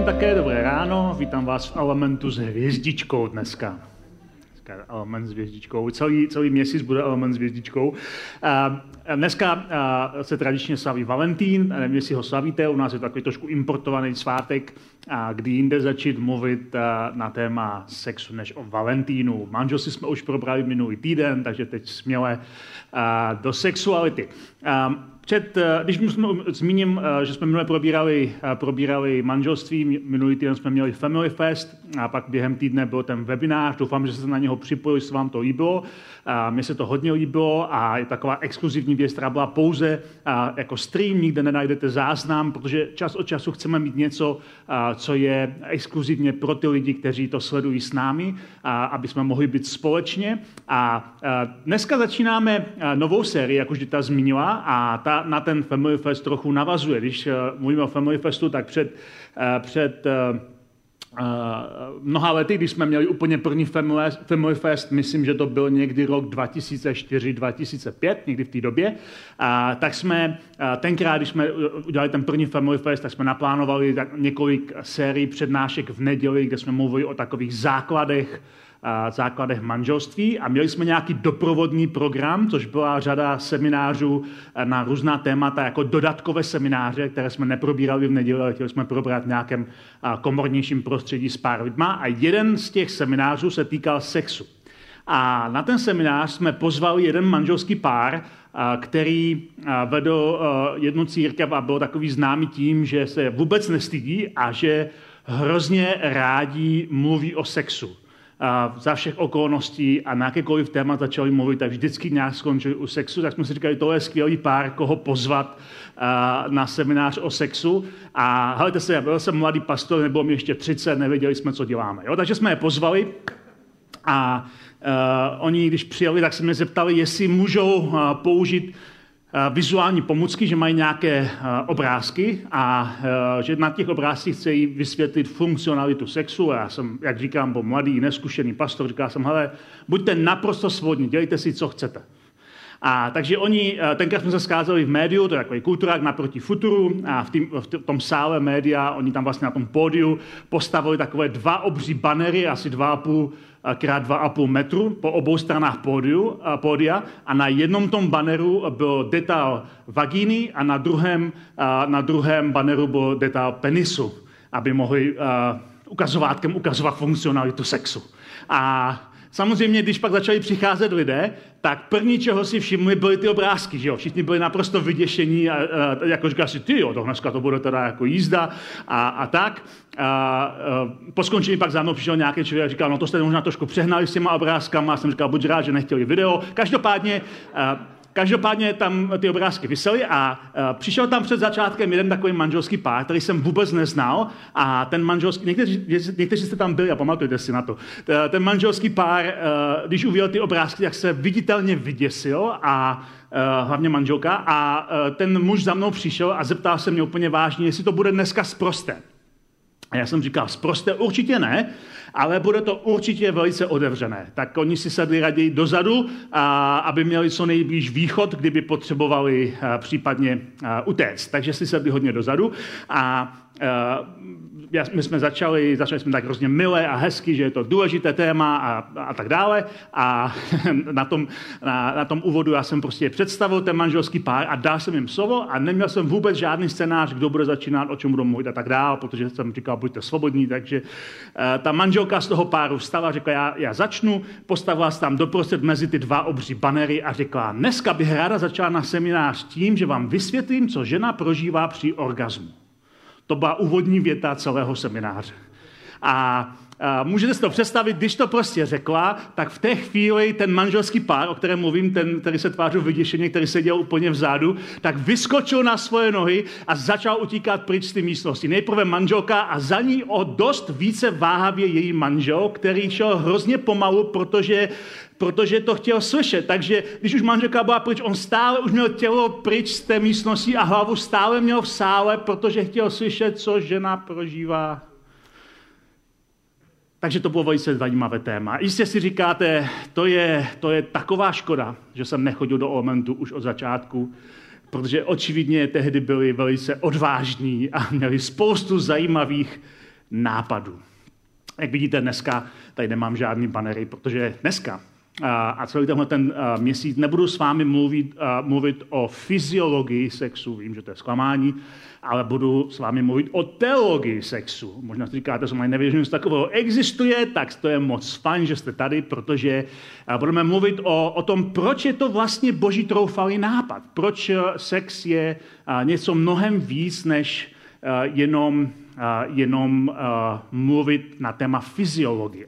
Zdravím také, dobré ráno, vítám vás v Elementu s hvězdičkou dneska element s hvězdičkou. Celý, celý měsíc bude element s hvězdičkou. Dneska se tradičně slaví Valentín, nevím, jestli ho slavíte, u nás je to takový trošku importovaný svátek, kdy jinde začít mluvit na téma sexu než o Valentínu. Manželství jsme už probrali minulý týden, takže teď směle do sexuality. Před, eh, když jsme, zmíním, eh, že jsme minule probírali, eh, probírali manželství, minulý týden jsme měli Family Fest a pak během týdne byl ten webinář, doufám, že se na něho připojili, jestli vám to líbilo. Mně se to hodně líbilo a je taková exkluzivní věc, která byla pouze jako stream, nikde nenajdete záznam, protože čas od času chceme mít něco, co je exkluzivně pro ty lidi, kteří to sledují s námi, aby jsme mohli být společně. A dneska začínáme novou sérii, jak už Dita zmínila, a ta na ten Family Fest trochu navazuje. Když mluvíme o Family Festu, tak před, před mnoha lety, když jsme měli úplně první Family, Family Fest, myslím, že to byl někdy rok 2004-2005, někdy v té době, uh, tak jsme uh, tenkrát, když jsme udělali ten první Family Fest, tak jsme naplánovali tak několik sérií přednášek v neděli, kde jsme mluvili o takových základech základech manželství. A měli jsme nějaký doprovodný program, což byla řada seminářů eh, na různá témata, jako dodatkové semináře, které jsme neprobírali v neděli, ale chtěli jsme probrat v nějakém komornějším prostředí s pár lidma. A jeden z těch seminářů se týkal sexu. A na ten seminář jsme pozvali jeden manželský pár, který vedl jednu církev a byl takový známý tím, že se vůbec nestydí a že hrozně rádi mluví o sexu za všech okolností a na jakékoliv téma začali mluvit, tak vždycky nějak skončili u sexu, tak jsme si říkali, tohle je skvělý pár, koho pozvat na seminář o sexu. A hledajte se, já byl jsem mladý pastor, nebylo mi ještě 30, nevěděli jsme, co děláme. Jo? Takže jsme je pozvali a uh, oni, když přijeli, tak se mě zeptali, jestli můžou uh, použít vizuální pomůcky, že mají nějaké eh, obrázky a eh, že na těch obrázcích chce vysvětlit funkcionalitu sexu. A já jsem, jak říkám, byl mladý, neskušený pastor, říkal jsem, hele, buďte naprosto svobodní, dělejte si, co chcete. A takže oni, tenkrát jsme se skázali v médiu, to je takový kulturák naproti futuru, a v, tým, v tom sále média, oni tam vlastně na tom pódiu postavili takové dva obří banery, asi dva a půl krát 2,5 metru po obou stranách pódiu, pódia a na jednom tom baneru byl detail vagíny a na druhém, na druhém baneru byl detail penisu, aby mohli ukazovátkem ukazovat funkcionalitu sexu. A Samozřejmě, když pak začali přicházet lidé, tak první, čeho si všimli, byly ty obrázky, že jo? Všichni byli naprosto vyděšení a, a jako říká si, ty jo, to dneska to bude teda jako jízda a, a tak. A, a, po skončení pak za mnou přišel nějaký člověk a říkal, no to jste možná trošku přehnali s těma obrázkama. A jsem říkal, buď rád, že nechtěli video. Každopádně a, Každopádně tam ty obrázky vysely a přišel tam před začátkem jeden takový manželský pár, který jsem vůbec neznal a ten manželský, někteří, někteří jste tam byli a pamatujte si na to, ten manželský pár, když uviděl ty obrázky, tak se viditelně vyděsil a hlavně manželka a ten muž za mnou přišel a zeptal se mě úplně vážně, jestli to bude dneska zprosté. A já jsem říkal, zprosté určitě ne, ale bude to určitě velice otevřené. Tak oni si sedli raději dozadu, a, aby měli co nejblíž východ, kdyby potřebovali a, případně a, utéct. Takže si sedli hodně dozadu a my jsme začali, začali jsme tak hrozně milé a hezky, že je to důležité téma a, a tak dále. A na tom, na, na tom úvodu já jsem prostě představil ten manželský pár a dal jsem jim slovo a neměl jsem vůbec žádný scénář, kdo bude začínat, o čem budou mluvit a tak dále, protože jsem říkal, buďte svobodní. Takže uh, ta manželka z toho páru vstala řekla, já, já začnu, postavila se tam doprostřed mezi ty dva obří banery a řekla, dneska bych ráda začala na seminář tím, že vám vysvětlím, co žena prožívá při orgazmu. To byla úvodní věta celého semináře. A můžete si to představit, když to prostě řekla, tak v té chvíli ten manželský pár, o kterém mluvím, ten, který se tvářil vyděšeně, který seděl úplně vzadu, tak vyskočil na svoje nohy a začal utíkat pryč z té místnosti. Nejprve manželka a za ní o dost více váhavě její manžel, který šel hrozně pomalu, protože protože to chtěl slyšet. Takže když už manželka byla pryč, on stále už měl tělo pryč z té místnosti a hlavu stále měl v sále, protože chtěl slyšet, co žena prožívá. Takže to bylo velice zajímavé téma. Jistě si říkáte, to je, to je taková škoda, že jsem nechodil do Omentu už od začátku, protože očividně tehdy byli velice odvážní a měli spoustu zajímavých nápadů. Jak vidíte dneska, tady nemám žádný banery, protože dneska a celý tenhle ten měsíc nebudu s vámi mluvit, mluvit o fyziologii sexu, vím, že to je zklamání, ale budu s vámi mluvit o teologii sexu. Možná si říkáte, že nevěřím, že takového existuje, tak to je moc fajn, že jste tady, protože budeme mluvit o, o tom, proč je to vlastně boží troufalý nápad. Proč sex je něco mnohem víc, než jenom, jenom mluvit na téma fyziologie.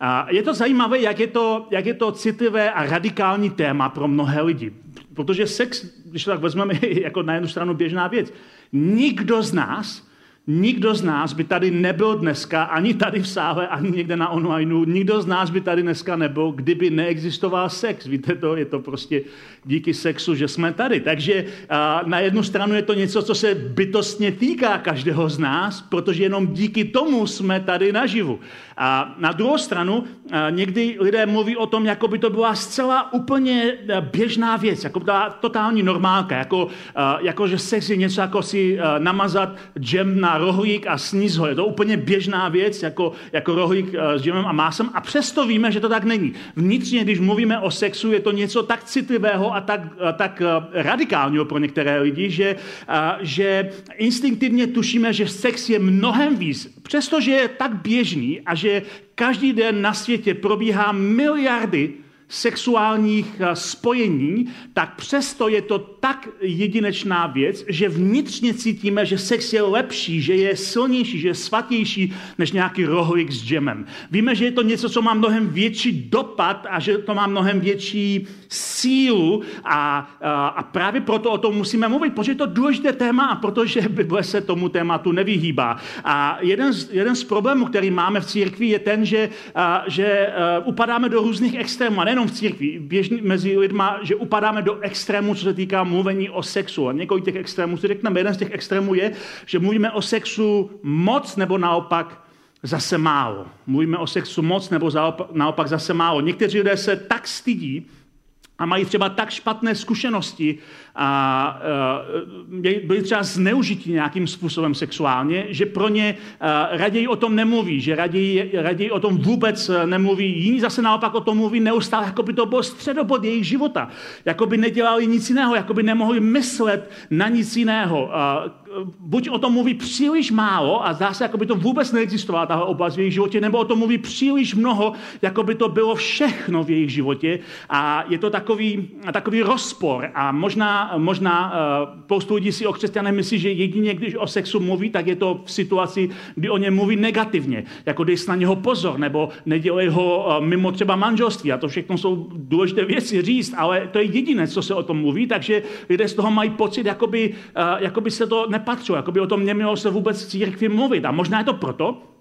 A je to zajímavé, jak je to, jak je to citlivé a radikální téma pro mnohé lidi. Protože sex, když to tak vezmeme, je jako na jednu stranu běžná věc. Nikdo z nás Nikdo z nás by tady nebyl dneska, ani tady v sále, ani někde na onlineu, nikdo z nás by tady dneska nebyl, kdyby neexistoval sex. Víte to, je to prostě díky sexu, že jsme tady. Takže na jednu stranu je to něco, co se bytostně týká každého z nás, protože jenom díky tomu jsme tady naživu. A na druhou stranu někdy lidé mluví o tom, jako by to byla zcela úplně běžná věc, jako ta totální normálka, jako, jako že sex je něco jako si namazat džem na rohlík a sníz ho. Je to úplně běžná věc, jako, jako rohlík s džemem a másem a přesto víme, že to tak není. Vnitřně, když mluvíme o sexu, je to něco tak citlivého a tak, tak radikálního pro některé lidi, že, že instinktivně tušíme, že sex je mnohem víc. Přestože je tak běžný a že každý den na světě probíhá miliardy sexuálních eh, spojení, tak přesto je to tak jedinečná věc, že vnitřně cítíme, že sex je lepší, že je silnější, že je svatější než nějaký rohlík s džemem. Víme, že je to něco, co má mnohem větší dopad a že to má mnohem větší sílu a, a, a právě proto o tom musíme mluvit, protože je to důležité téma a protože Bible se tomu tématu nevyhýbá. A jeden z, jeden z problémů, který máme v církvi, je ten, že, a, že a, upadáme do různých extrémů, a nejenom v církvi, běžně mezi lidma, že upadáme do extrému, co se týká mluvení o sexu. A několik těch extrémů si řekneme. Jeden z těch extrémů je, že mluvíme o sexu moc nebo naopak zase málo. Mluvíme o sexu moc nebo naopak zase málo. Někteří lidé se tak stydí, a mají třeba tak špatné zkušenosti a byli třeba zneužití nějakým způsobem sexuálně, že pro ně raději o tom nemluví, že raději, raději o tom vůbec nemluví. Jiní zase naopak o tom mluví neustále, jako by to bylo středobod jejich života. Jako by nedělali nic jiného, jako by nemohli myslet na nic jiného buď o tom mluví příliš málo a zdá se, jako by to vůbec neexistovala, tahle oblast v jejich životě, nebo o tom mluví příliš mnoho, jako by to bylo všechno v jejich životě. A je to takový, takový rozpor. A možná, možná uh, spoustu lidí si o křesťanech myslí, že jedině, když o sexu mluví, tak je to v situaci, kdy o něm mluví negativně. Jako dej na něho pozor, nebo nedělej ho uh, mimo třeba manželství. A to všechno jsou důležité věci říct, ale to je jediné, co se o tom mluví, takže lidé z toho mají pocit, jako by, uh, jako by se to nepatřilo, jako by o tom nemělo se vůbec v církvi mluvit. A možná je to proto,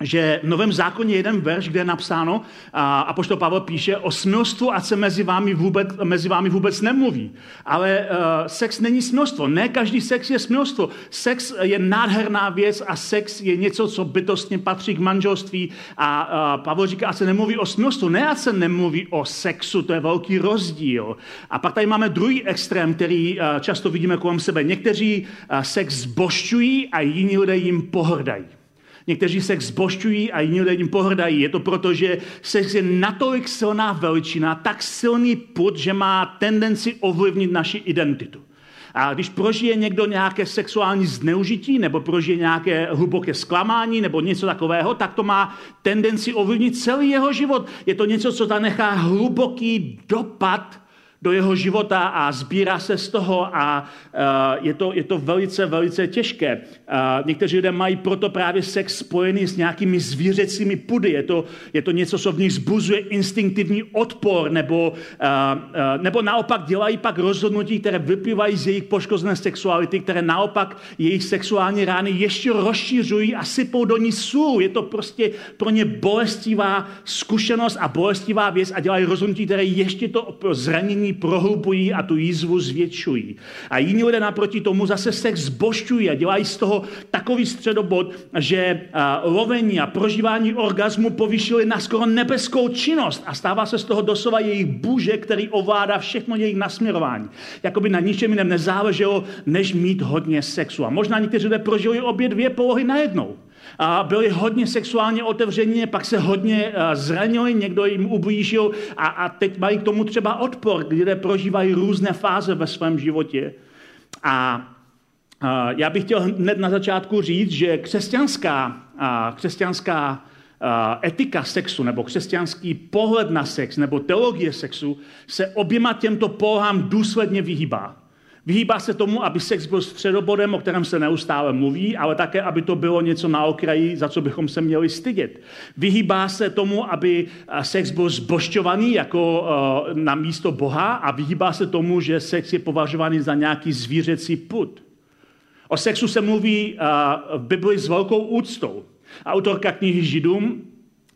že v Novém zákoně je jeden verš, kde je napsáno, a apoštol Pavel píše, o smilstvu a se mezi vámi vůbec, mezi vámi vůbec nemluví. Ale uh, sex není smilstvo. Ne každý sex je smilstvo. Sex je nádherná věc a sex je něco, co bytostně patří k manželství. A uh, Pavel říká, a se nemluví o smilstvu. Ne, a se nemluví o sexu, to je velký rozdíl. A pak tady máme druhý extrém, který uh, často vidíme kolem sebe. Někteří uh, sex zbošťují a jiní lidé jim pohrdají. Někteří sex zbošťují a jiní lidé jim pohrdají. Je to proto, že sex je natolik silná veličina, tak silný put, že má tendenci ovlivnit naši identitu. A když prožije někdo nějaké sexuální zneužití nebo prožije nějaké hluboké zklamání nebo něco takového, tak to má tendenci ovlivnit celý jeho život. Je to něco, co zanechá hluboký dopad do jeho života a sbírá se z toho a uh, je, to, je to velice, velice těžké. Uh, někteří lidé mají proto právě sex spojený s nějakými zvířecími pudy. Je to, je to něco, co v nich zbuzuje instinktivní odpor nebo, uh, nebo naopak dělají pak rozhodnutí, které vyplývají z jejich poškozené sexuality, které naopak jejich sexuální rány ještě rozšířují a sypou do ní sůl. Je to prostě pro ně bolestivá zkušenost a bolestivá věc a dělají rozhodnutí, které ještě to zranění prohlubují a tu jízvu zvětšují. A jiní lidé naproti tomu zase sex zbošťují a dělají z toho takový středobod, že lovení a prožívání orgazmu povyšili na skoro nebeskou činnost a stává se z toho doslova jejich bůže, který ovládá všechno jejich nasměrování. Jakoby na ničem jiném nezáleželo, než mít hodně sexu. A možná někteří lidé prožili obě dvě polohy najednou a byli hodně sexuálně otevření, pak se hodně eh, zranili, někdo jim ublížil a, a teď mají k tomu třeba odpor, kde prožívají různé fáze ve svém životě. A, a já bych chtěl hned na začátku říct, že křesťanská, a, křesťanská etika sexu nebo křesťanský pohled na sex nebo teologie sexu se oběma těmto polohám důsledně vyhýbá. Vyhýbá se tomu, aby sex byl středobodem, o kterém se neustále mluví, ale také, aby to bylo něco na okraji, za co bychom se měli stydět. Vyhýbá se tomu, aby eh, sex byl zbošťovaný jako uh, na místo Boha a vyhýbá se tomu, že sex je považovaný za nějaký zvířecí put. O sexu se mluví uh, v Bibli s velkou úctou. Autorka knihy Židům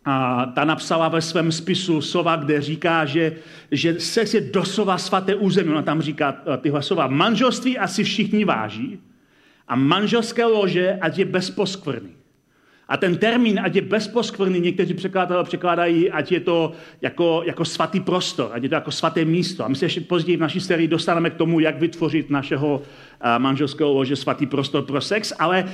a ta napsala ve svém spisu slova, kde říká, že, že sex je doslova svaté území. Ona tam říká eh, tyhle slova. Manželství asi všichni váží a manželské lože, ať je bezposkvrný. A ten termín, ať je bezposkvrný, někteří překladatelé překládají, ať je to jako, jako svatý prostor, ať je to jako svaté místo. A my se ještě později v naší sérii dostaneme k tomu, jak vytvořit našeho eh, manželského lože svatý prostor pro sex, ale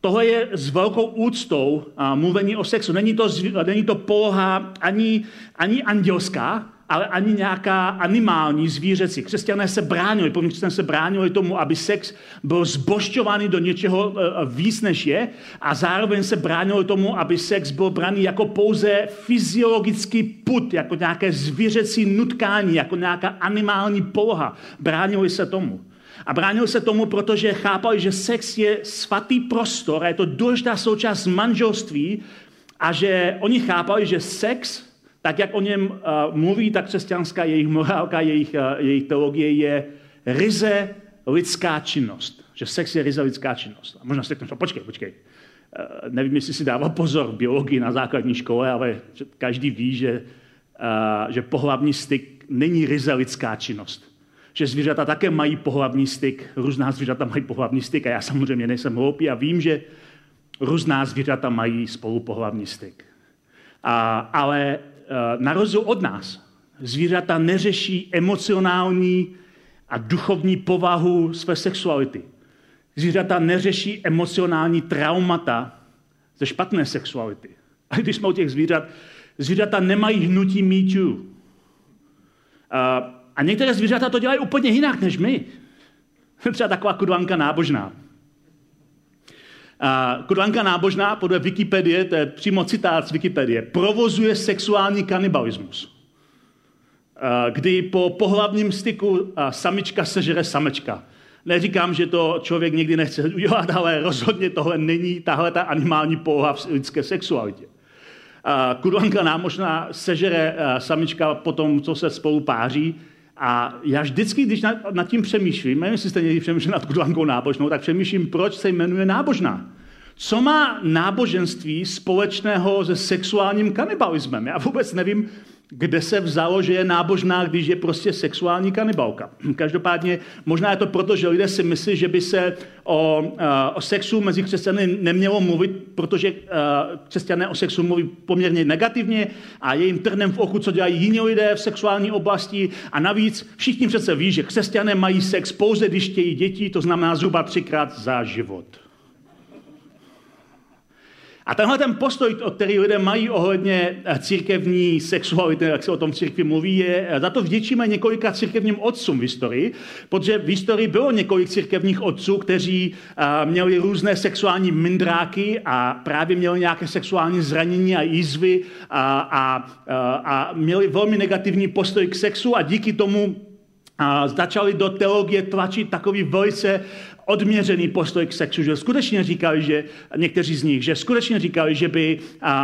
Tohle je s velkou úctou a mluvení o sexu. Není to, není to poloha ani, ani andělská, ale ani nějaká animální zvířecí. Křesťané se bránili, první křesťané se bránili tomu, aby sex byl zbošťovaný do něčeho e, e, víc než je a zároveň se bránili tomu, aby sex byl braný jako pouze fyziologický put, jako nějaké zvířecí nutkání, jako nějaká animální poloha. Bránili se tomu. A bránil se tomu, protože chápal, že sex je svatý prostor a je to důležitá součást manželství a že oni chápali, že sex, tak jak o něm uh, mluví ta křesťanská jejich morálka, jejich, uh, jejich teologie, je ryze lidská činnost. Že sex je ryze lidská činnost. A možná si řeknete, počkej, počkej. Uh, nevím, jestli si dával pozor v biologii na základní škole, ale každý ví, že, uh, že pohlavní styk není ryze lidská činnost že zvířata také mají pohlavní styk, různá zvířata mají pohlavní styk a já samozřejmě nejsem hloupý a vím, že různá zvířata mají spolu pohlavní styk. A, ale uh, na rozdíl od nás, zvířata neřeší emocionální a duchovní povahu své sexuality. Zvířata neřeší emocionální traumata ze špatné sexuality. A když jsme u těch zvířat, zvířata nemají hnutí. Uh, a některé zvířata to dělají úplně jinak než my. Třeba taková kudlanka nábožná. A kudlanka nábožná podle Wikipedie, to je přímo citát z Wikipedie, provozuje sexuální kanibalismus. Kdy po pohlavním styku samička sežere samečka. Neříkám, že to člověk nikdy nechce udělat, ale rozhodně tohle není tahle ta animální poloha v lidské sexualitě. Kudlanka námožná sežere samička po tom, co se spolu páří, a já vždycky, když nad, tím přemýšlím, nevím, jestli jste někdy přemýšleli nad kudlankou nábožnou, tak přemýšlím, proč se jmenuje nábožná. Co má náboženství společného se sexuálním kanibalismem? Já vůbec nevím, kde se vzalo, že je nábožná, když je prostě sexuální kanibalka. Každopádně možná je to proto, že lidé si myslí, že by se o, eh, o sexu mezi křesťany nemělo mluvit, protože eh, křesťané o sexu mluví poměrně negativně a je jim trnem v oku, co dělají jiní lidé v sexuální oblasti. A navíc všichni přece ví, že křesťané mají sex pouze, když chtějí děti, to znamená zhruba třikrát za život. A tenhle ten postoj, o který lidé mají ohledně eh, církevní sexuality, jak se o tom církvi mluví, je, eh, za to vděčíme několika církevním otcům v historii, protože v historii bylo několik církevních otců, kteří eh, měli různé sexuální mindráky a právě měli nějaké sexuální zranění a jízvy a, a, a, a měli velmi negativní postoj k sexu a díky tomu a začali do teologie tlačit takový velice odměřený postoj k sexu, že skutečně říkali, že někteří z nich, že skutečně říkali, že by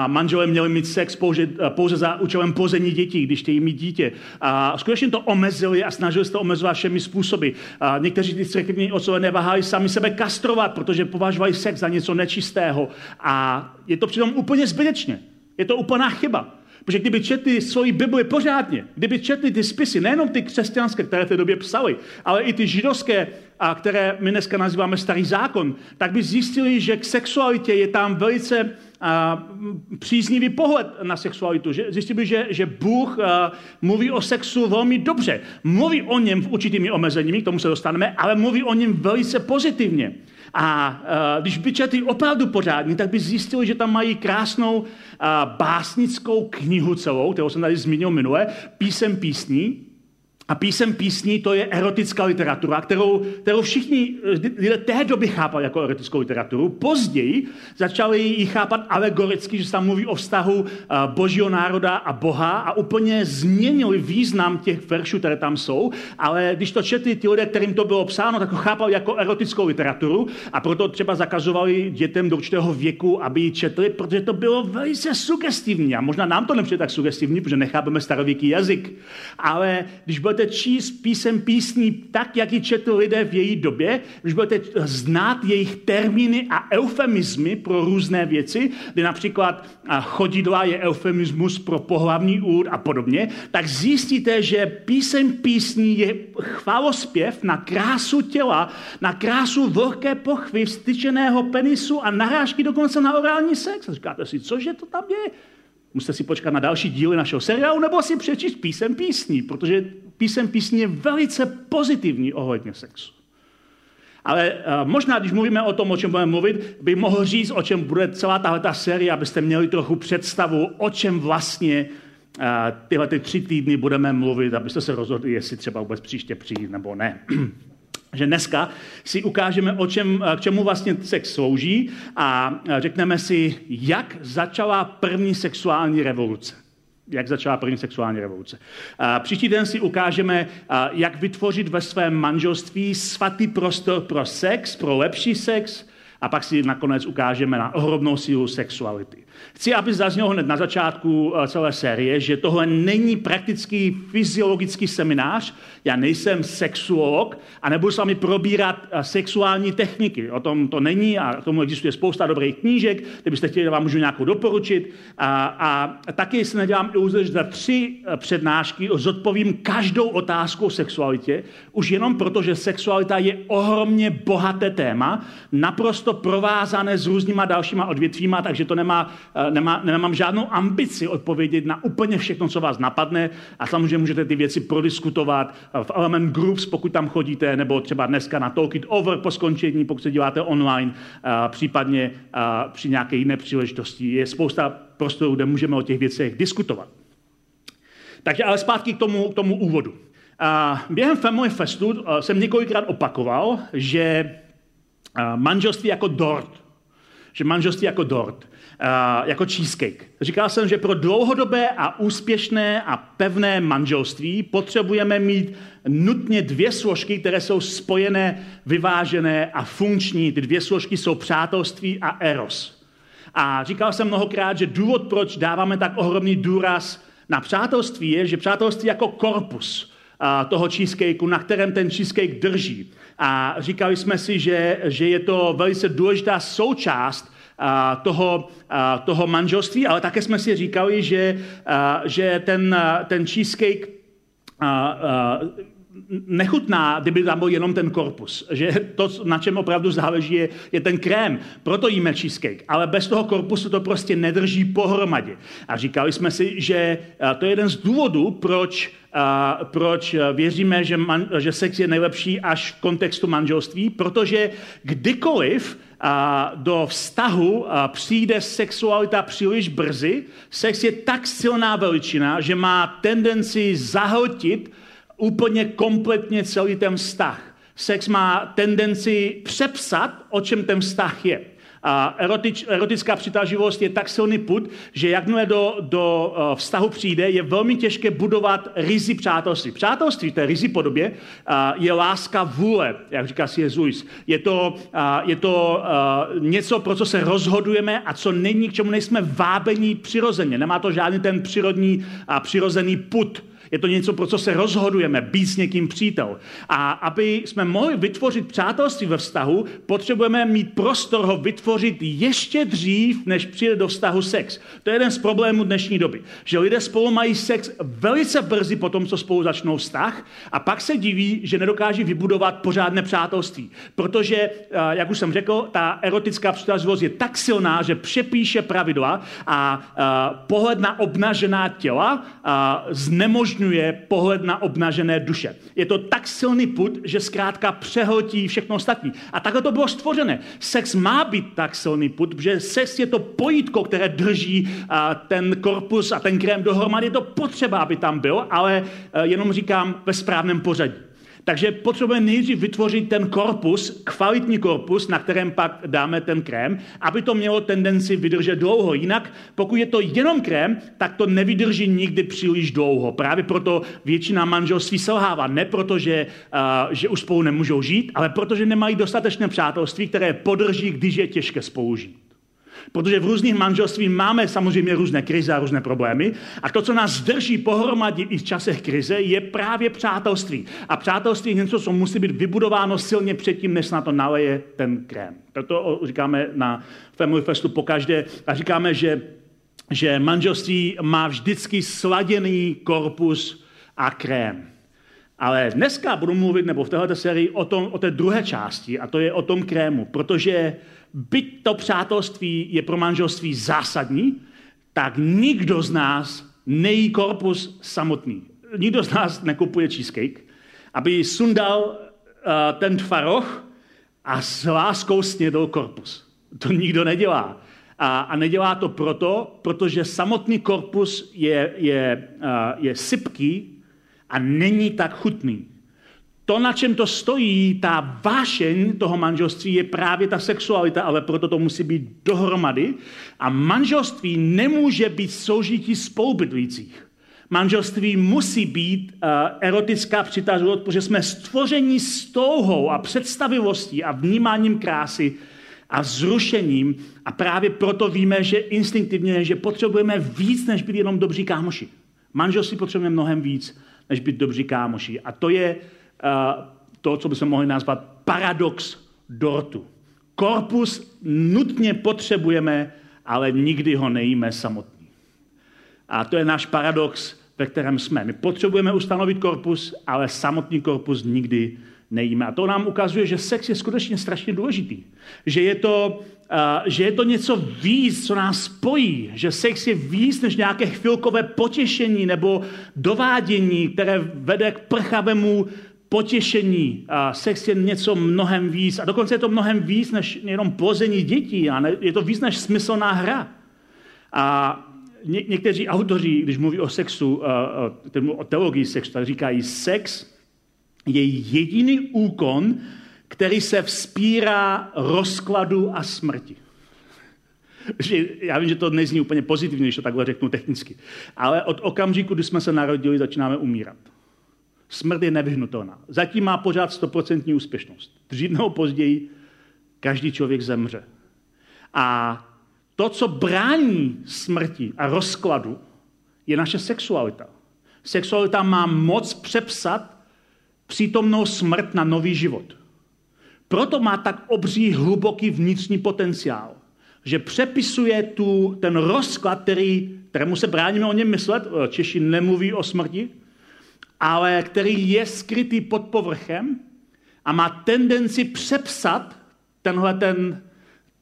manželé měli mít sex pouze, pouze za účelem pození dětí, když chtějí mít dítě. A skutečně to omezili a snažili se to omezovat všemi způsoby. A někteří ty církevní otcové neváhali sami sebe kastrovat, protože považovali sex za něco nečistého. A je to přitom úplně zbytečně. Je to úplná chyba. Protože kdyby četli svoji Bibli pořádně, kdyby četli ty spisy, nejenom ty křesťanské, které v té době psali, ale i ty židovské, a které my dneska nazýváme starý zákon, tak by zjistili, že k sexualitě je tam velice a, příznivý pohled na sexualitu. Že, zjistili by, že, že Bůh a, mluví o sexu velmi dobře. Mluví o něm v určitými omezeními, k tomu se dostaneme, ale mluví o něm velice pozitivně. A uh, když by četli opravdu pořádně, tak by zjistili, že tam mají krásnou uh, básnickou knihu celou, kterou jsem tady zmínil minule, písem písní, a písem písní to je erotická literatura, kterou, kterou všichni eh, lidé té doby chápali jako erotickou literaturu. Později začali ji chápat alegoricky, že se tam mluví o vztahu eh, božího národa a Boha a úplně změnili význam těch veršů, které tam jsou. Ale když to četli ti lidé, kterým to bylo psáno, tak to chápali jako erotickou literaturu a proto třeba zakazovali dětem do určitého věku, aby ji četli, protože to bylo velice sugestivní. A možná nám to nepřijde tak sugestivní, protože nechápeme starověký jazyk. Ale když byl budete číst písem písní tak, jak ji četl lidé v její době, když budete znát jejich termíny a eufemizmy pro různé věci, kdy například chodidla je eufemismus pro pohlavní úd a podobně, tak zjistíte, že písem písní je chvalospěv na krásu těla, na krásu vlhké pochvy, vstyčeného penisu a narážky dokonce na orální sex. A říkáte si, cože to tam je? Musíte si počkat na další díly našeho seriálu nebo si přečíst písem písní, protože písem písní je velice pozitivní ohledně sexu. Ale uh, možná, když mluvíme o tom, o čem budeme mluvit, bych mohl říct, o čem bude celá tahle série, abyste měli trochu představu, o čem vlastně uh, tyhle ty tři týdny budeme mluvit, abyste se rozhodli, jestli třeba vůbec příště přijít nebo ne. že dneska si ukážeme, o čem, k čemu vlastně sex slouží a řekneme si, jak začala první sexuální revoluce jak začala první sexuální revoluce. Příští den si ukážeme, jak vytvořit ve svém manželství svatý prostor pro sex, pro lepší sex, a pak si nakonec ukážeme na ohromnou sílu sexuality. Chci, aby zaznělo hned na začátku eh, celé série, že tohle není praktický fyziologický seminář. Já nejsem sexuolog a nebudu s vámi probírat eh, sexuální techniky. O tom to není a k tomu existuje spousta dobrých knížek, kdybyste chtěli, vám můžu nějakou doporučit. A, a taky si nedělám iluze, že za tři eh, přednášky zodpovím každou otázku o sexualitě, už jenom proto, že sexualita je ohromně bohaté téma, naprosto provázané s různýma dalšíma odvětvíma, takže to nemá Eh, nemá, nemám žádnou ambici odpovědět na úplně všechno, co vás napadne a samozřejmě můžete ty věci prodiskutovat v Element Groups, pokud tam chodíte, nebo třeba dneska na Talk It Over po skončení, pokud se díváte online, eh, případně eh, při nějaké jiné příležitosti. Je spousta prostorů, kde můžeme o těch věcech diskutovat. Takže ale zpátky k tomu, k tomu úvodu. Během Family Festu jsem několikrát opakoval, že manželství jako dort, že manželství jako dort, jako cheesecake. Říkal jsem, že pro dlouhodobé a úspěšné a pevné manželství potřebujeme mít nutně dvě složky, které jsou spojené, vyvážené a funkční. Ty dvě složky jsou přátelství a eros. A říkal jsem mnohokrát, že důvod, proč dáváme tak ohromný důraz na přátelství, je, že přátelství jako korpus toho cheesecakeu, na kterém ten cheesecake drží. A říkali jsme si, že, že je to velice důležitá součást toho, toho manželství, ale také jsme si říkali, že, že ten, ten cheesecake nechutná, kdyby tam byl jenom ten korpus. Že to, na čem opravdu záleží, je, je ten krém. Proto jíme cheesecake. Ale bez toho korpusu to prostě nedrží pohromadě. A říkali jsme si, že to je jeden z důvodů, proč, proč věříme, že, man, že sex je nejlepší až v kontextu manželství, protože kdykoliv do vztahu přijde sexualita příliš brzy, sex je tak silná veličina, že má tendenci zahltit úplně kompletně celý ten vztah. Sex má tendenci přepsat, o čem ten vztah je. A erotič, erotická přitažlivost je tak silný put, že jakmile do, do uh, vztahu přijde, je velmi těžké budovat rizy přátelství. Přátelství v té rizy podobě uh, je láska vůle, jak říká si Jezus. Je to, uh, je to něco, pro co se rozhodujeme a co není, k čemu nejsme vábení přirozeně. Nemá to žádný ten přírodní a přirozený put. Je to něco, pro co se rozhodujeme, být s někým přítel. A aby jsme mohli vytvořit přátelství ve vztahu, potřebujeme mít prostor ho vytvořit ještě dřív, než přijde do vztahu sex. To je jeden z problémů dnešní doby. Že lidé spolu mají sex velice brzy po tom, co spolu začnou vztah a pak se diví, že nedokáží vybudovat pořádné přátelství. Protože, eh, jak už jsem řekl, ta erotická přitažlivost je tak silná, že přepíše pravidla a eh, pohled na obnažená těla eh, znemožňuje znemožňuje pohled na obnažené duše. Je to tak silný put, že zkrátka přehltí všechno ostatní. A takhle to bylo stvořené. Sex má být tak silný put, že sex je to pojítko, které drží ten korpus a ten krém dohromady. Je to potřeba, aby tam byl, ale e, jenom říkám ve správném pořadí. Takže potřebujeme nejdřív vytvořit ten korpus, kvalitní korpus, na kterém pak dáme ten krém, aby to mělo tendenci vydržet dlouho. Jinak, pokud je to jenom krém, tak to nevydrží nikdy příliš dlouho. Právě proto většina manželství selhává. Ne proto, že, uh, že už spolu nemůžou žít, ale protože nemají dostatečné přátelství, které podrží, když je těžké spolu žít. Protože v různých manželstvích máme samozřejmě různé krize a různé problémy. A to, co nás drží pohromadě i v časech krize, je právě přátelství. A přátelství je něco, co musí být vybudováno silně předtím, než na to naleje ten krém. Proto říkáme na Family Festu pokaždé a říkáme, že, že manželství má vždycky sladěný korpus a krém. Ale dneska budu mluvit, nebo v této sérii, o, tom, o té druhé části, a to je o tom krému, protože byť to přátelství je pro manželství zásadní, tak nikdo z nás nejí korpus samotný. Nikdo z nás nekupuje cheesecake, aby sundal uh, ten tvaroh a s láskou snědl korpus. To nikdo nedělá. A, a nedělá to proto, protože samotný korpus je, je, uh, je sypký a není tak chutný. To, na čem to stojí, ta vášeň toho manželství, je právě ta sexualita, ale proto to musí být dohromady. A manželství nemůže být soužití spolubydlících. Manželství musí být uh, erotická přitažlivost, protože jsme stvoření s touhou a představivostí a vnímáním krásy a zrušením. A právě proto víme, že instinktivně, že potřebujeme víc, než být jenom dobří kámoši. Manželství potřebujeme mnohem víc, než být dobří kámoši. A to je to, co bychom mohli nazvat paradox dortu. Korpus nutně potřebujeme, ale nikdy ho nejíme samotný. A to je náš paradox, ve kterém jsme. My potřebujeme ustanovit korpus, ale samotný korpus nikdy nejíme. A to nám ukazuje, že sex je skutečně strašně důležitý. Že je to, uh, že je to něco víc, co nás spojí. Že sex je víc než nějaké chvilkové potěšení nebo dovádění, které vede k prchavému potěšení. A sex je něco mnohem víc. A dokonce je to mnohem víc než jenom plození dětí. A je to víc než smyslná hra. A ně, někteří autoři, když mluví o sexu, o teologii sexu, tak říkají, sex je jediný úkon, který se vzpírá rozkladu a smrti. Já vím, že to nezní úplně pozitivně, když to takhle řeknu technicky. Ale od okamžiku, kdy jsme se narodili, začínáme umírat. Smrt je nevyhnutelná. Zatím má pořád 100% úspěšnost. Dřív nebo později každý člověk zemře. A to, co brání smrti a rozkladu, je naše sexualita. Sexualita má moc přepsat přítomnou smrt na nový život. Proto má tak obří hluboký vnitřní potenciál, že přepisuje tu, ten rozklad, který, kterému se bráníme o něm myslet. Češi nemluví o smrti, ale který je skrytý pod povrchem a má tendenci přepsat tenhle ten,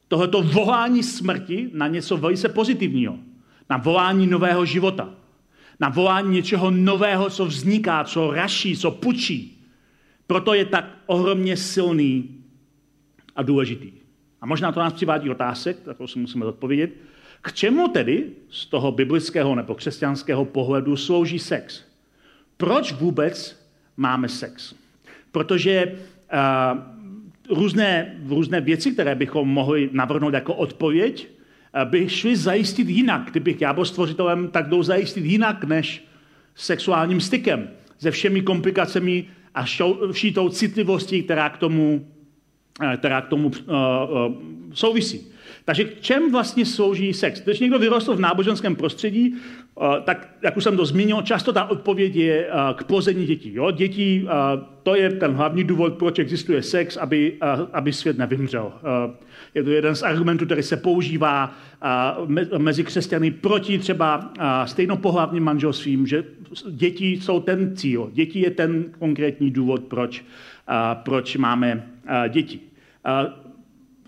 tohleto volání smrti na něco velice pozitivního. Na volání nového života. Na volání něčeho nového, co vzniká, co raší, co pučí. Proto je tak ohromně silný a důležitý. A možná to nás přivádí otázek, tak to si musíme odpovědět. K čemu tedy z toho biblického nebo křesťanského pohledu slouží sex? Proč vůbec máme sex? Protože uh, různé, různé věci, které bychom mohli navrhnout jako odpověď, by šly zajistit jinak. Kdybych já byl stvořitelem, tak jdou zajistit jinak než sexuálním stykem. Se všemi komplikacemi a vší tou citlivostí, která k tomu, která k tomu uh, uh, souvisí. Takže k čem vlastně slouží sex? Když někdo vyrostl v náboženském prostředí, eh, tak, jak už jsem to zmínil, často ta odpověď je eh, k plození dětí. Jo? Děti, eh, to je ten hlavní důvod, proč existuje sex, aby, aby svět nevymřel. Je to jeden z argumentů, který se používá mezi křesťany proti třeba stejnopohlavním manželstvím, že děti jsou ten cíl. Děti je ten konkrétní důvod, proč, proč máme děti.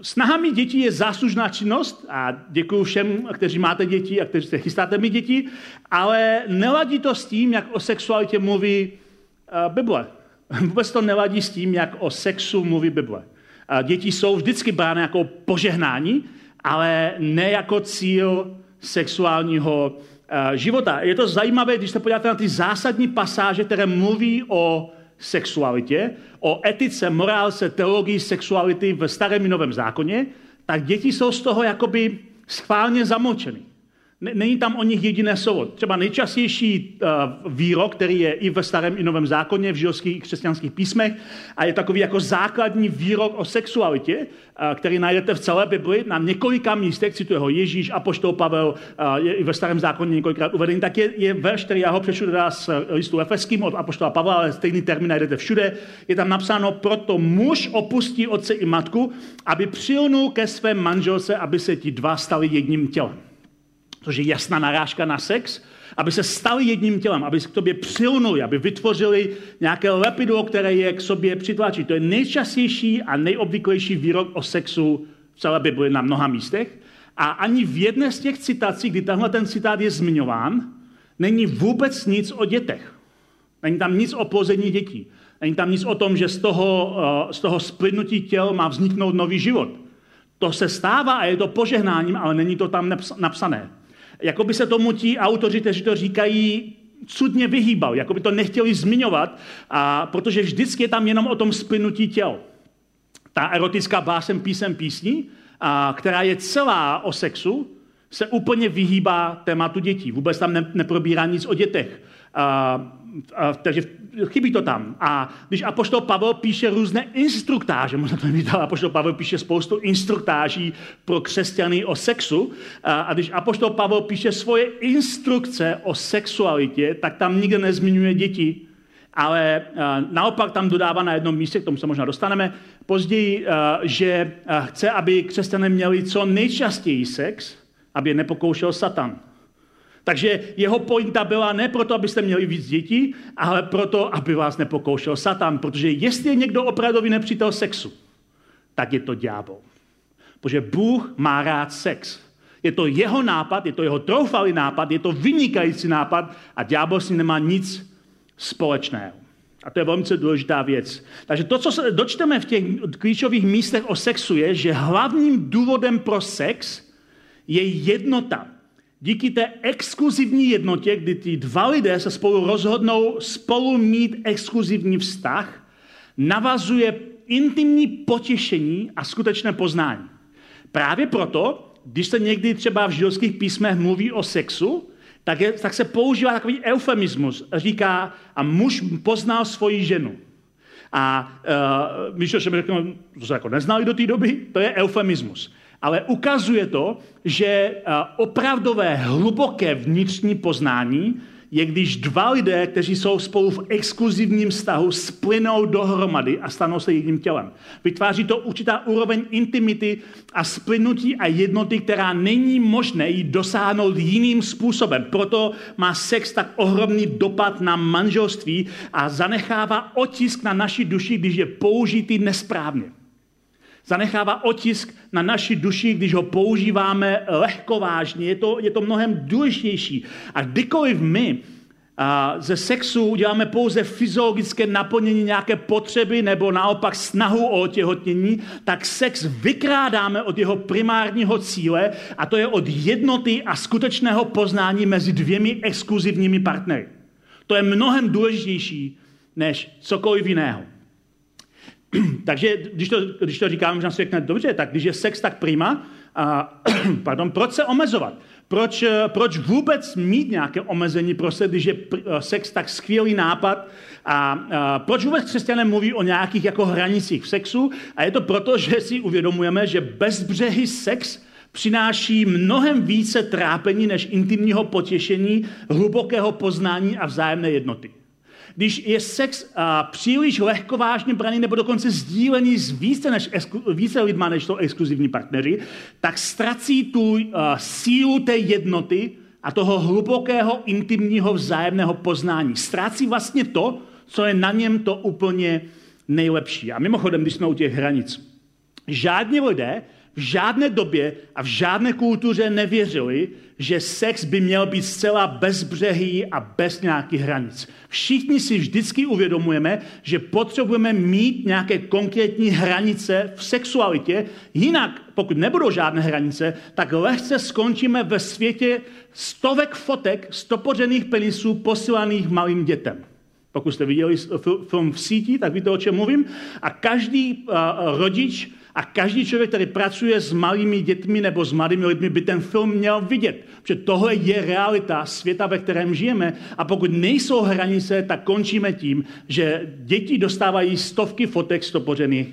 Snaha mít děti je záslužná činnost a děkuji všem, kteří máte děti a kteří se chystáte mít děti, ale neladí to s tím, jak o sexualitě mluví uh, Bible. Vůbec to neladí s tím, jak o sexu mluví Bible. Uh, děti jsou vždycky brány jako požehnání, ale ne jako cíl sexuálního uh, života. Je to zajímavé, když se podíváte na ty zásadní pasáže, které mluví o sexualitě, o etice, morálce, teologii sexuality v starém i novém zákoně, tak děti jsou z toho jakoby schválně zamlčeny. Není tam o nich jediné slovo. Třeba nejčastější uh, výrok, který je i ve starém i novém zákoně, v židovských křesťanských písmech, a je takový jako základní výrok o sexualitě, uh, který najdete v celé Bibli na několika místech, cituje ho Ježíš, Apoštol Pavel, uh, je i ve starém zákoně několikrát uvedený, tak je, je verš, který já ho přečtu teda z listu Efeským od Apoštola Pavla, ale stejný termín najdete všude. Je tam napsáno, proto muž opustí otce i matku, aby přilnul ke své manželce, aby se ti dva stali jedním tělem což je jasná narážka na sex, aby se stali jedním tělem, aby se k tobě přilnuli, aby vytvořili nějaké lepidlo, které je k sobě přitlačí. To je nejčastější a nejobvyklejší výrok o sexu v celé Bibli na mnoha místech. A ani v jedné z těch citací, kdy tenhle ten citát je zmiňován, není vůbec nic o dětech. Není tam nic o plození dětí. Není tam nic o tom, že z toho, eh, z toho splynutí těl má vzniknout nový život. To se stává a je to požehnáním, ale není to tam napsané jako by se tomu ti autoři, kteří to říkají, cudně vyhýbal, jako by to nechtěli zmiňovat, a protože vždycky je tam jenom o tom splynutí těl. Ta erotická básem písem písní, a, která je celá o sexu, se úplně vyhýbá tématu dětí. Vůbec tam ne, neprobírá nic o dětech. A, a, takže chybí to tam. A když Apoštol Pavel píše různé instruktáže, možná to nevíte, Apoštol Pavel píše spoustu instruktáží pro křesťany o sexu, a, a když Apoštol Pavel píše svoje instrukce o sexualitě, tak tam nikde nezmiňuje děti, ale naopak tam dodává na jednom místě, k tomu se možná dostaneme později, že chce, aby křesťané měli co nejčastěji sex, aby je nepokoušel Satan. Takže jeho pointa byla ne proto, abyste měli víc dětí, ale proto, aby vás nepokoušel Satan. Protože jestli je někdo opravdový nepřítel sexu, tak je to ďábel. Protože Bůh má rád sex. Je to jeho nápad, je to jeho troufalý nápad, je to vynikající nápad a ďábel s ním nemá nic společného. A to je velmi důležitá věc. Takže to, co se dočteme v těch klíčových místech o sexu, je, že hlavním důvodem pro sex je jednota. Díky té exkluzivní jednotě, kdy ty dva lidé se spolu rozhodnou spolu mít exkluzivní vztah, navazuje intimní potěšení a skutečné poznání. Právě proto, když se někdy třeba v židovských písmech mluví o sexu, tak, je, tak se používá takový eufemismus. Říká, a muž poznal svoji ženu. A uh, když to jsem řekl, to se jako neznali do té doby, to je eufemismus ale ukazuje to, že eh, opravdové hluboké vnitřní poznání je, když dva lidé, kteří jsou spolu v exkluzivním vztahu, splynou dohromady a stanou se jedním tělem. Vytváří to určitá úroveň intimity a splynutí a jednoty, která není možné jí dosáhnout jiným způsobem. Proto má sex tak ohromný dopad na manželství a zanechává otisk na naší duši, když je použitý nesprávně zanechává otisk na naši duši, když ho používáme lehkovážně. Je to, je to mnohem důležitější. A kdykoliv my a ze sexu uděláme pouze fyziologické naplnění nějaké potřeby nebo naopak snahu o otěhotnění, tak sex vykrádáme od jeho primárního cíle a to je od jednoty a skutečného poznání mezi dvěmi exkluzivními partnery. To je mnohem důležitější než cokoliv jiného. takže když to, když to říkám, možná si řekne, dobře, tak když je sex tak prima, a, pardon, proč se omezovat? Proč, proč vůbec mít nějaké omezení pro se, když je sex tak skvělý nápad? A, a proč vůbec křesťané mluví o nějakých jako hranicích v sexu? A je to proto, že si uvědomujeme, že bezbřehý sex přináší mnohem více trápení než intimního potěšení, hlubokého poznání a vzájemné jednoty. Když je sex a, příliš lehkovážně braný nebo dokonce sdílený s více, než, více lidma, než jsou exkluzivní partneři, tak ztrací tu a, sílu té jednoty a toho hlubokého intimního vzájemného poznání. Ztrácí vlastně to, co je na něm to úplně nejlepší. A mimochodem, když jsme u těch hranic, žádní lidé v žádné době a v žádné kultuře nevěřili, že sex by měl být zcela bezbřehý a bez nějakých hranic. Všichni si vždycky uvědomujeme, že potřebujeme mít nějaké konkrétní hranice v sexualitě, jinak, pokud nebudou žádné hranice, tak lehce skončíme ve světě stovek fotek stopořených penisů posílaných malým dětem. Pokud jste viděli film v síti, tak víte, o čem mluvím. A každý rodič a každý člověk, který pracuje s malými dětmi nebo s mladými lidmi, by ten film měl vidět. Protože tohle je realita světa, ve kterém žijeme. A pokud nejsou hranice, tak končíme tím, že děti dostávají stovky fotek stopořených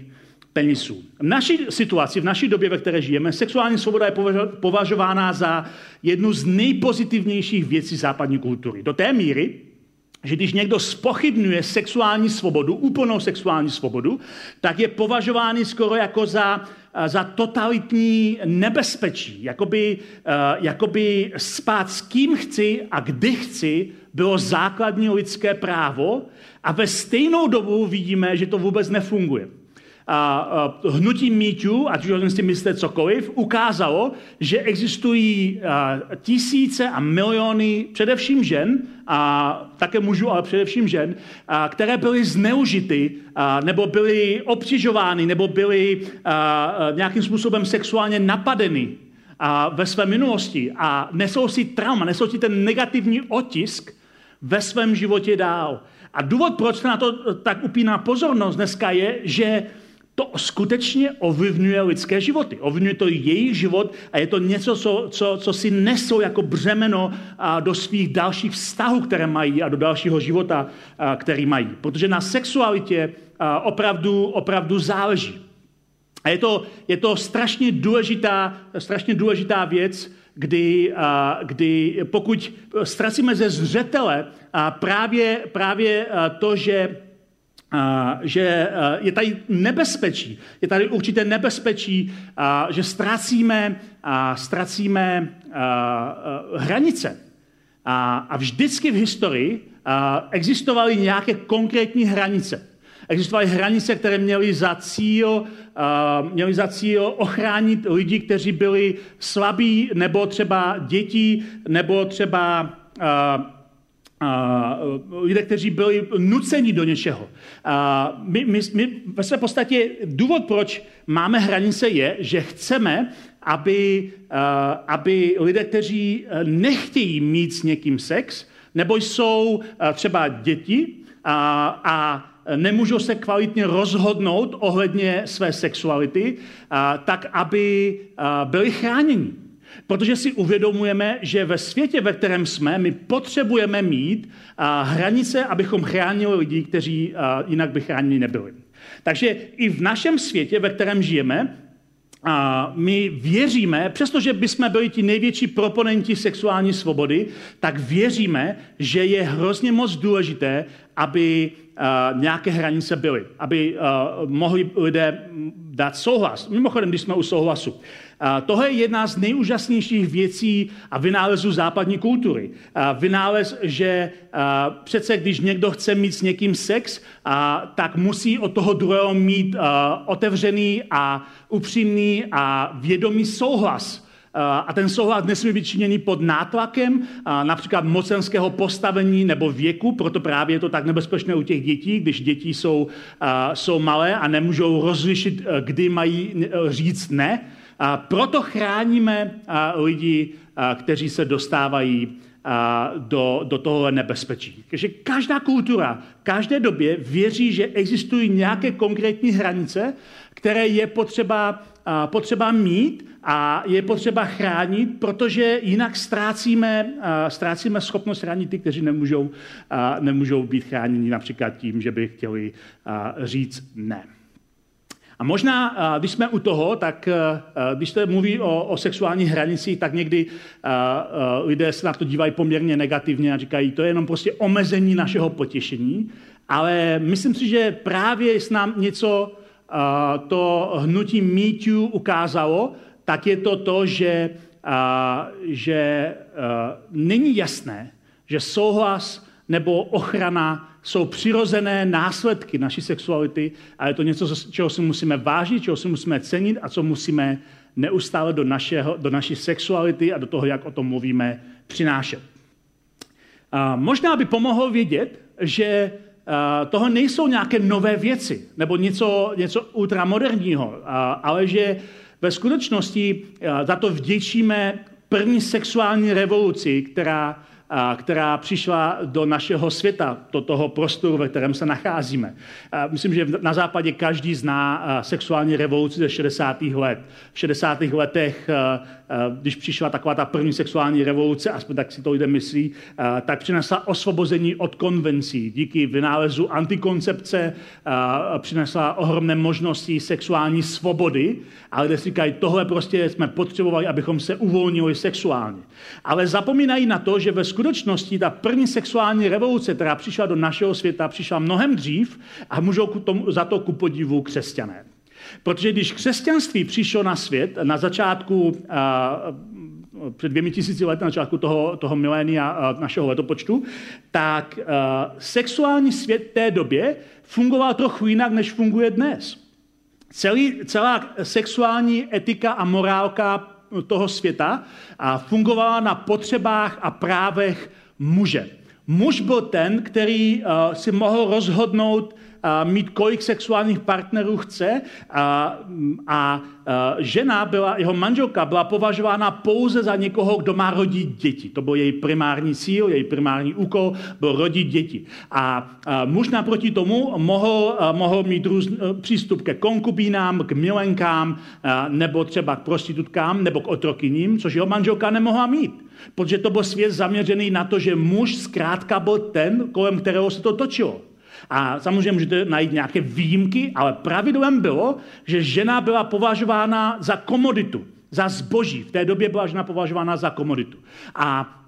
penisů. V naší situaci, v naší době, ve které žijeme, sexuální svoboda je považována za jednu z nejpozitivnějších věcí západní kultury. Do té míry, že když někdo spochybňuje sexuální svobodu, úplnou sexuální svobodu, tak je považovány skoro jako za, za totalitní nebezpečí. Jakoby, uh, jakoby spát s kým chci a kdy chci bylo základní lidské právo a ve stejnou dobu vidíme, že to vůbec nefunguje a, hnutí mýťů, ať už si myslíte cokoliv, ukázalo, že existují tisíce a miliony především žen, a také mužů, ale především žen, a, které byly zneužity, a, nebo byly obtěžovány, nebo byly a, nějakým způsobem sexuálně napadeny a, ve své minulosti a nesou si trauma, nesou si ten negativní otisk ve svém životě dál. A důvod, proč se na to tak upíná pozornost dneska je, že to skutečně ovlivňuje lidské životy. Ovlivňuje to jejich život a je to něco, co, co, co si nesou jako břemeno a do svých dalších vztahů, které mají a do dalšího života, a, který mají. Protože na sexualitě a, opravdu, opravdu záleží. A je to, je to strašně, důležitá, strašně důležitá věc, kdy, a, kdy pokud ztracíme ze zřetele a právě, právě to, že že je tady nebezpečí, je tady určité nebezpečí, že ztracíme, ztracíme hranice. A vždycky v historii existovaly nějaké konkrétní hranice. Existovaly hranice, které měly za cíl, měly za cíl ochránit lidi, kteří byli slabí, nebo třeba děti, nebo třeba lidé, kteří byli nuceni do něčeho. My, my, my ve své podstatě důvod, proč máme hranice, je, že chceme, aby, aby lidé, kteří nechtějí mít s někým sex, nebo jsou třeba děti a, a nemůžou se kvalitně rozhodnout ohledně své sexuality, tak aby byli chráněni. Protože si uvědomujeme, že ve světě, ve kterém jsme, my potřebujeme mít hranice, abychom chránili lidi, kteří jinak by chráněni nebyli. Takže i v našem světě, ve kterém žijeme, a my věříme, přestože bychom byli ti největší proponenti sexuální svobody, tak věříme, že je hrozně moc důležité, aby uh, nějaké hranice byly, aby uh, mohli lidé dát souhlas. Mimochodem, když jsme u souhlasu, Tohle je jedna z nejúžasnějších věcí a vynálezů západní kultury. Vynález, že přece když někdo chce mít s někým sex, tak musí od toho druhého mít otevřený a upřímný a vědomý souhlas. A ten souhlas nesmí být činěný pod nátlakem, například mocenského postavení nebo věku, proto právě je to tak nebezpečné u těch dětí, když děti jsou, jsou malé a nemůžou rozlišit, kdy mají říct ne. A proto chráníme lidi kteří se dostávají do, do tohohle nebezpečí. Takže každá kultura, každé době věří, že existují nějaké konkrétní hranice, které je potřeba, potřeba mít a je potřeba chránit, protože jinak ztrácíme, ztrácíme schopnost chránit ty, kteří nemůžou, nemůžou být chráněni například tím, že by chtěli říct ne. A možná, když jsme u toho, tak když se mluví o, o sexuálních hranicích, tak někdy lidé se na to dívají poměrně negativně a říkají, to je jenom prostě omezení našeho potěšení. Ale myslím si, že právě s nám něco to hnutí MeToo ukázalo, tak je to to, že, že není jasné, že souhlas nebo ochrana jsou přirozené následky naší sexuality a je to něco, čeho si musíme vážit, čeho si musíme cenit a co musíme neustále do, našeho, do naší sexuality a do toho, jak o tom mluvíme, přinášet. A možná by pomohlo vědět, že toho nejsou nějaké nové věci nebo něco, něco ultramoderního, ale že ve skutečnosti za to vděčíme první sexuální revoluci, která která přišla do našeho světa, do toho prostoru, ve kterém se nacházíme. Myslím, že na západě každý zná sexuální revoluci ze 60. let. V 60. letech když přišla taková ta první sexuální revoluce, aspoň tak si to lidé myslí, tak přinesla osvobození od konvencí. Díky vynálezu antikoncepce přinesla ohromné možnosti sexuální svobody, ale lidé si říkají, tohle prostě jsme potřebovali, abychom se uvolnili sexuálně. Ale zapomínají na to, že ve skutečnosti ta první sexuální revoluce, která přišla do našeho světa, přišla mnohem dřív a můžou za to ku podivu křesťané. Protože když křesťanství přišlo na svět na začátku, před dvěmi tisíci let, na začátku toho, toho milénia našeho letopočtu, tak sexuální svět té době fungoval trochu jinak, než funguje dnes. Celý, celá sexuální etika a morálka toho světa fungovala na potřebách a právech muže. Muž byl ten, který si mohl rozhodnout, mít kolik sexuálních partnerů chce a, a, žena byla, jeho manželka byla považována pouze za někoho, kdo má rodit děti. To byl její primární cíl, její primární úkol, byl rodit děti. A, muž naproti tomu mohl, mohl mít růz, přístup ke konkubínám, k milenkám, nebo třeba k prostitutkám, nebo k otrokyním, což jeho manželka nemohla mít. Protože to byl svět zaměřený na to, že muž zkrátka byl ten, kolem kterého se to točilo. A samozřejmě můžete najít nějaké výjimky, ale pravidlem bylo, že žena byla považována za komoditu, za zboží. V té době byla žena považována za komoditu. A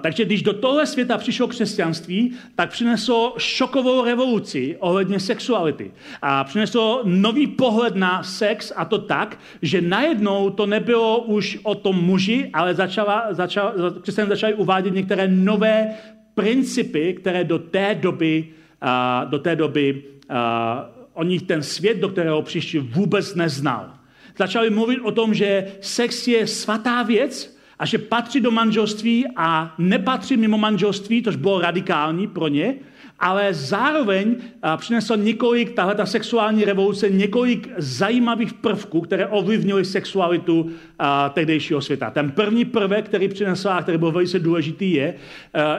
takže když do tohle světa přišlo křesťanství, tak přineslo šokovou revoluci ohledně sexuality. A přineslo nový pohled na sex a to tak, že najednou to nebylo už o tom muži, ale začala, začala, křesťané začali uvádět některé nové principy, které do té doby a do té doby a, oni ten svět, do kterého přišli, vůbec neznal. Začali mluvit o tom, že sex je svatá věc a že patří do manželství a nepatří mimo manželství, což bylo radikální pro ně, ale zároveň přinesl několik, tahle ta sexuální revoluce, několik zajímavých prvků, které ovlivnily sexualitu tehdejšího světa. Ten první prvek, který přinesla, který byl velice důležitý, je,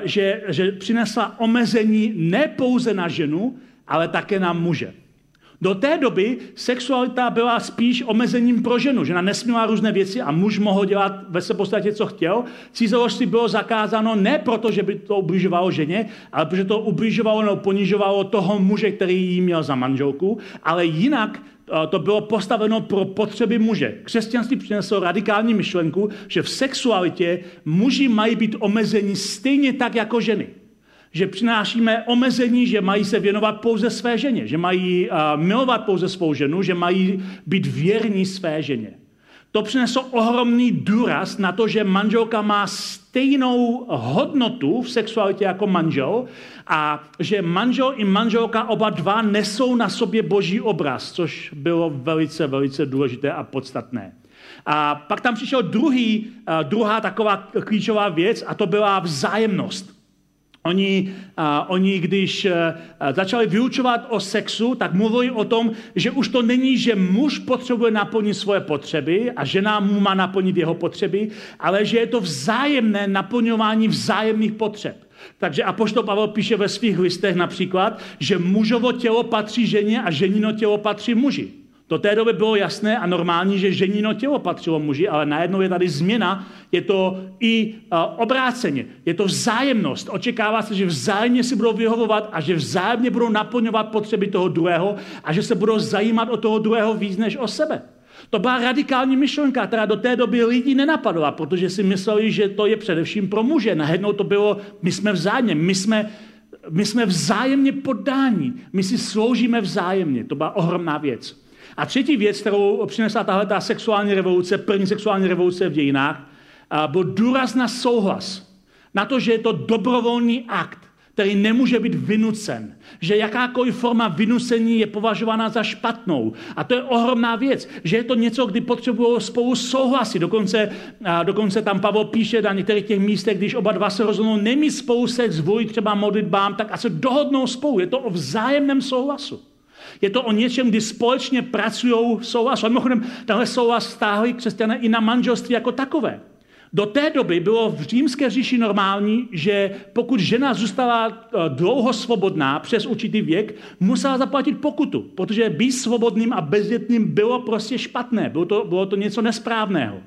že, že přinesla omezení ne pouze na ženu, ale také na muže. Do té doby sexualita byla spíš omezením pro ženu. Žena nesměla různé věci a muž mohl dělat ve své podstatě, co chtěl. Cizoložství bylo zakázáno ne proto, že by to ubližovalo ženě, ale protože to ubližovalo nebo ponižovalo toho muže, který jí měl za manželku, ale jinak eh, to bylo postaveno pro potřeby muže. Křesťanství přineslo radikální myšlenku, že v sexualitě muži mají být omezeni stejně tak jako ženy že přinášíme omezení, že mají se věnovat pouze své ženě, že mají uh, milovat pouze svou ženu, že mají být věrní své ženě. To přineslo ohromný důraz na to, že manželka má stejnou hodnotu v sexualitě jako manžel a že manžel i manželka oba dva nesou na sobě boží obraz, což bylo velice, velice důležité a podstatné. A pak tam přišel druhý, druhá taková klíčová věc a to byla vzájemnost. Oni, a, oni když a, začali vyučovat o sexu, tak mluví o tom, že už to není, že muž potřebuje naplnit svoje potřeby a žena mu má naplnit jeho potřeby, ale že je to vzájemné naplňování vzájemných potřeb. Takže Apoštol Pavel píše ve svých listech například, že mužovo tělo patří ženě a ženino tělo patří muži. Do té doby bylo jasné a normální, že ženino tělo patřilo muži, ale najednou je tady změna, je to i obráceně, je to vzájemnost. Očekává se, že vzájemně si budou vyhovovat a že vzájemně budou naplňovat potřeby toho druhého a že se budou zajímat o toho druhého víc než o sebe. To byla radikální myšlenka, která do té doby lidí nenapadla, protože si mysleli, že to je především pro muže. Najednou to bylo, my jsme vzájemně, my jsme, my jsme vzájemně podání, my si sloužíme vzájemně. To byla ohromná věc. A třetí věc, kterou přinesla tahle ta sexuální revoluce, první sexuální revoluce v dějinách, byl důraz na souhlas. Na to, že je to dobrovolný akt který nemůže být vynucen. Že jakákoliv forma vynucení je považována za špatnou. A to je ohromná věc, že je to něco, kdy potřebují spolu souhlasit. Dokonce, a dokonce tam Pavel píše na některých těch místech, když oba dva se rozhodnou nemít spolu sex, zvolit třeba modlitbám, tak a se dohodnou spolu. Je to o vzájemném souhlasu. Je to o něčem, kdy společně pracují v souhlasu. A mimochodem, tenhle souhlas stáhli křesťané i na manželství jako takové. Do té doby bylo v římské říši normální, že pokud žena zůstala eh, dlouho svobodná přes určitý věk, musela zaplatit pokutu, protože být svobodným a bezdětným bylo prostě špatné, bylo to, bylo to něco nesprávného.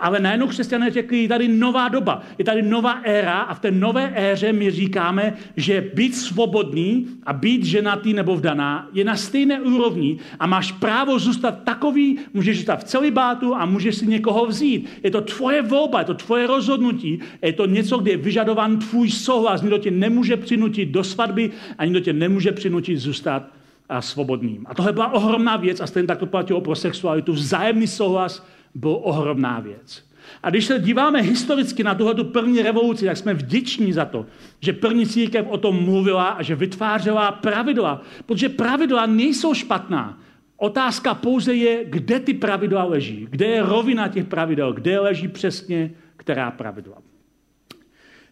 Ale najednou křesťané řekli, je tady nová doba, je tady nová éra a v té nové éře my říkáme, že být svobodný a být ženatý nebo vdaná je na stejné úrovni a máš právo zůstat takový, můžeš zůstat v celibátu a můžeš si někoho vzít. Je to tvoje volba, je to tvoje rozhodnutí, je to něco, kde je vyžadovan tvůj souhlas. Nikdo tě nemůže přinutit do svatby a nikdo tě nemůže přinutit zůstat a svobodným. A tohle byla ohromná věc a stejně tak to platilo pro sexualitu. Vzájemný souhlas byl ohromná věc. A když se díváme historicky na tuhle první revoluci, tak jsme vděční za to, že první církev o tom mluvila a že vytvářela pravidla, protože pravidla nejsou špatná. Otázka pouze je, kde ty pravidla leží, kde je rovina těch pravidel, kde leží přesně která pravidla.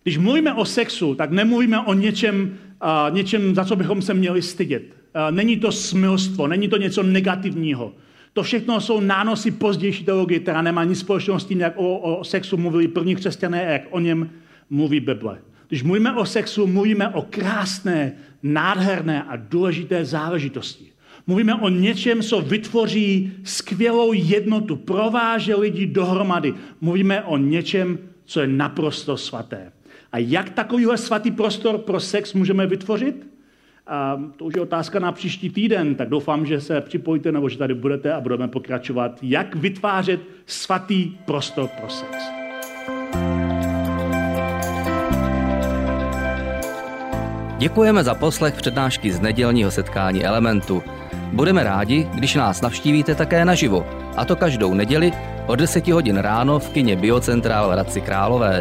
Když mluvíme o sexu, tak nemluvíme o něčem, uh, něčem za co bychom se měli stydět. Uh, není to smilstvo, není to něco negativního. To všechno jsou nánosy pozdější teologie, která nemá nic společného s tím, jak o, o sexu mluvili první křesťané a jak o něm mluví Bible. Když mluvíme o sexu, mluvíme o krásné, nádherné a důležité záležitosti. Mluvíme o něčem, co vytvoří skvělou jednotu, prováže lidi dohromady. Mluvíme o něčem, co je naprosto svaté. A jak takovýhle svatý prostor pro sex můžeme vytvořit? A to už je otázka na příští týden, tak doufám, že se připojíte nebo že tady budete a budeme pokračovat, jak vytvářet svatý prostor pro sex. Děkujeme za poslech přednášky z nedělního setkání Elementu. Budeme rádi, když nás navštívíte také naživo, a to každou neděli od 10 hodin ráno v kině Biocentrál v Hradci Králové.